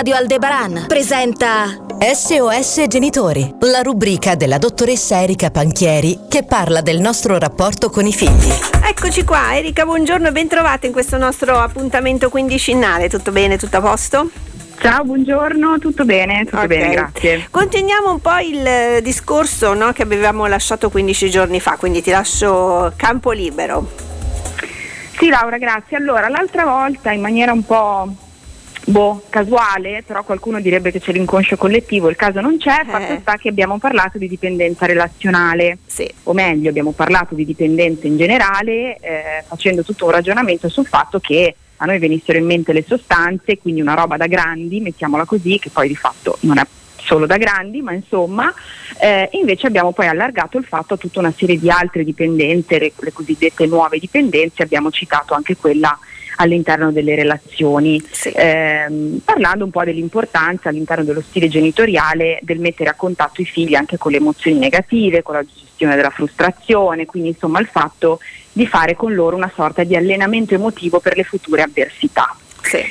Radio Aldebaran presenta SOS Genitori, la rubrica della dottoressa Erika Panchieri che parla del nostro rapporto con i figli. Eccoci qua, Erika, buongiorno e bentrovata in questo nostro appuntamento quindicinale. Tutto bene, tutto a posto? Ciao, buongiorno, tutto bene, tutto okay. bene, grazie. Continuiamo un po' il discorso no, che avevamo lasciato 15 giorni fa, quindi ti lascio campo libero. Sì Laura, grazie. Allora, l'altra volta in maniera un po' boh, casuale, però qualcuno direbbe che c'è l'inconscio collettivo, il caso non c'è, eh. fatto sta che abbiamo parlato di dipendenza relazionale, sì. o meglio abbiamo parlato di dipendenza in generale, eh, facendo tutto un ragionamento sul fatto che a noi venissero in mente le sostanze, quindi una roba da grandi, mettiamola così, che poi di fatto non è solo da grandi, ma insomma, eh, invece abbiamo poi allargato il fatto a tutta una serie di altre dipendenze, le, le cosiddette nuove dipendenze, abbiamo citato anche quella all'interno delle relazioni, sì. ehm, parlando un po' dell'importanza all'interno dello stile genitoriale del mettere a contatto i figli anche con le emozioni negative, con la gestione della frustrazione, quindi insomma il fatto di fare con loro una sorta di allenamento emotivo per le future avversità. Sì.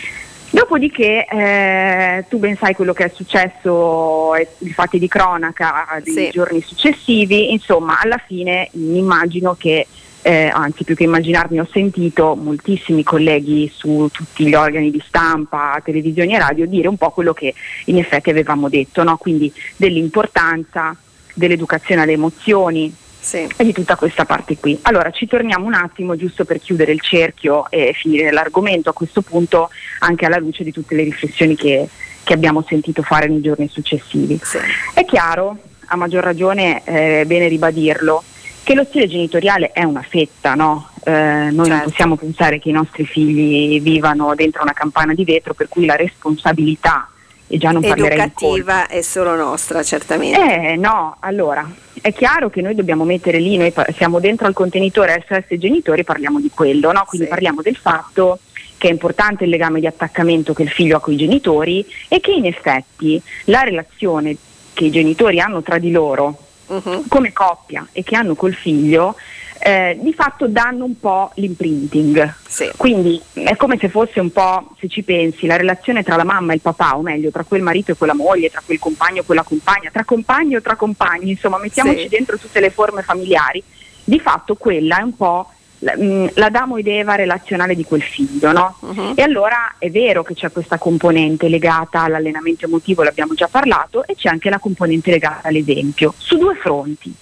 Dopodiché eh, tu ben sai quello che è successo, i fatti di cronaca dei sì. giorni successivi, insomma alla fine immagino che, eh, anzi più che immaginarmi ho sentito moltissimi colleghi su tutti gli organi di stampa, televisioni e radio dire un po' quello che in effetti avevamo detto, no? quindi dell'importanza dell'educazione alle emozioni, sì. e di tutta questa parte qui. Allora ci torniamo un attimo giusto per chiudere il cerchio e finire l'argomento a questo punto anche alla luce di tutte le riflessioni che, che abbiamo sentito fare nei giorni successivi. Sì. È chiaro, a maggior ragione è bene ribadirlo, che lo stile genitoriale è una fetta, no? eh, noi certo. non possiamo pensare che i nostri figli vivano dentro una campana di vetro per cui la responsabilità e già non parlerei educativa è solo nostra certamente eh no allora è chiaro che noi dobbiamo mettere lì noi siamo dentro al contenitore SOS genitori parliamo di quello no? quindi sì. parliamo del fatto che è importante il legame di attaccamento che il figlio ha con i genitori e che in effetti la relazione che i genitori hanno tra di loro uh-huh. come coppia e che hanno col figlio eh, di fatto danno un po' l'imprinting. Sì. Quindi è come se fosse un po', se ci pensi, la relazione tra la mamma e il papà, o meglio, tra quel marito e quella moglie, tra quel compagno e quella compagna, tra compagni o tra compagni, insomma, mettiamoci sì. dentro tutte le forme familiari. Di fatto quella è un po' la, mm, la damo idea relazionale di quel figlio, no? Uh-huh. E allora è vero che c'è questa componente legata all'allenamento emotivo, l'abbiamo già parlato, e c'è anche la componente legata all'esempio, su due fronti.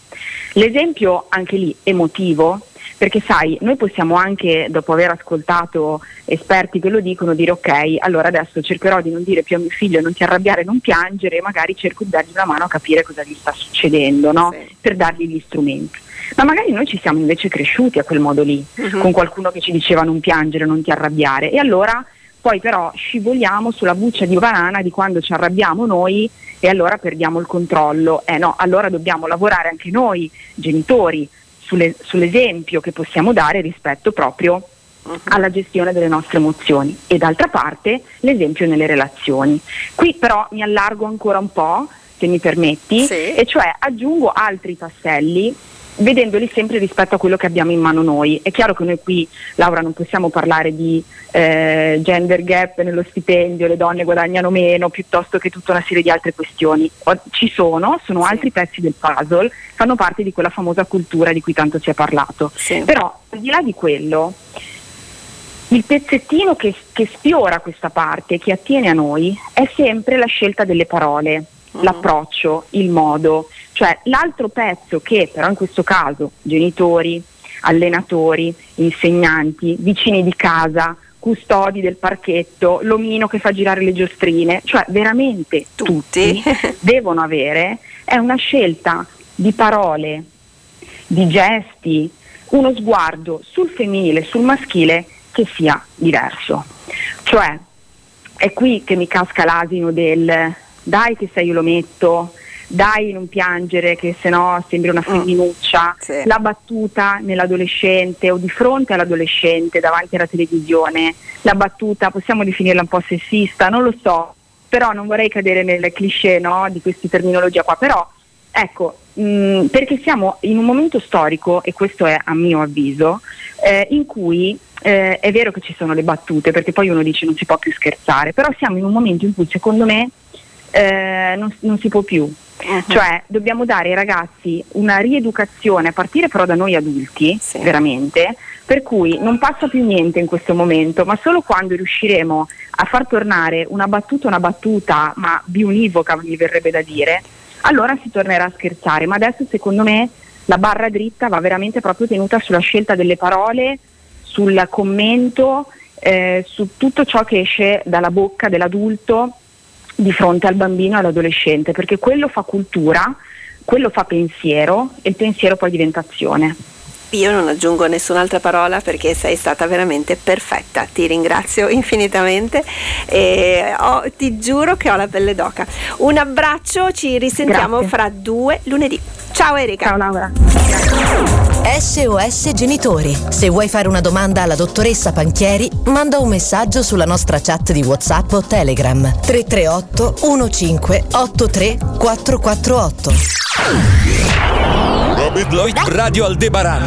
L'esempio anche lì emotivo, perché sai, noi possiamo anche, dopo aver ascoltato esperti che lo dicono, dire ok, allora adesso cercherò di non dire più a mio figlio non ti arrabbiare, non piangere, magari cerco di dargli una mano a capire cosa gli sta succedendo, no? Sì. per dargli gli strumenti. Ma magari noi ci siamo invece cresciuti a quel modo lì, uh-huh. con qualcuno che ci diceva non piangere, non ti arrabbiare, e allora poi però scivoliamo sulla buccia di banana di quando ci arrabbiamo noi e allora perdiamo il controllo. Eh no, allora dobbiamo lavorare anche noi, genitori, sulle, sull'esempio che possiamo dare rispetto proprio uh-huh. alla gestione delle nostre emozioni e d'altra parte l'esempio nelle relazioni. Qui però mi allargo ancora un po', se mi permetti, sì. e cioè aggiungo altri tasselli vedendoli sempre rispetto a quello che abbiamo in mano noi. È chiaro che noi qui, Laura, non possiamo parlare di eh, gender gap nello stipendio, le donne guadagnano meno, piuttosto che tutta una serie di altre questioni. O, ci sono, sono sì. altri pezzi del puzzle, fanno parte di quella famosa cultura di cui tanto si è parlato. Sì. Però, al di là di quello, il pezzettino che, che sfiora questa parte, che attiene a noi, è sempre la scelta delle parole l'approccio, il modo, cioè l'altro pezzo che però in questo caso genitori, allenatori, insegnanti, vicini di casa, custodi del parchetto, l'omino che fa girare le giostrine, cioè veramente tutti, tutti devono avere, è una scelta di parole, di gesti, uno sguardo sul femminile, sul maschile che sia diverso. Cioè è qui che mi casca l'asino del dai che se io lo metto, dai non piangere che se no sembri una femminuccia, Mm. Sì. la battuta nell'adolescente o di fronte all'adolescente davanti alla televisione, la battuta possiamo definirla un po' sessista, non lo so, però non vorrei cadere nel cliché no, di questa terminologia qua, però ecco, mh, perché siamo in un momento storico, e questo è a mio avviso, eh, in cui eh, è vero che ci sono le battute, perché poi uno dice non si può più scherzare, però siamo in un momento in cui secondo me eh, non, non, si può più. Uh-huh. Cioè dobbiamo dare ai ragazzi una rieducazione a partire però da noi adulti, sì. veramente, per cui non passa più niente in questo momento, ma solo quando riusciremo a far tornare una battuta una battuta, ma biunivoca mi verrebbe da dire, allora si tornerà a scherzare. Ma adesso secondo me la barra dritta va veramente proprio tenuta sulla scelta delle parole, sul commento, eh, su tutto ciò che esce dalla bocca dell'adulto di fronte al bambino e all'adolescente, perché quello fa cultura, quello fa pensiero e il pensiero poi diventa azione. Io non aggiungo nessun'altra parola perché sei stata veramente perfetta, ti ringrazio infinitamente e ho, ti giuro che ho la pelle d'oca. Un abbraccio, ci risentiamo Grazie. fra due lunedì. Ciao Erika. Ciao Laura. SOS Genitori. Se vuoi fare una domanda alla dottoressa Panchieri, manda un messaggio sulla nostra chat di WhatsApp o Telegram 338 15 83 448. Radio Aldebaran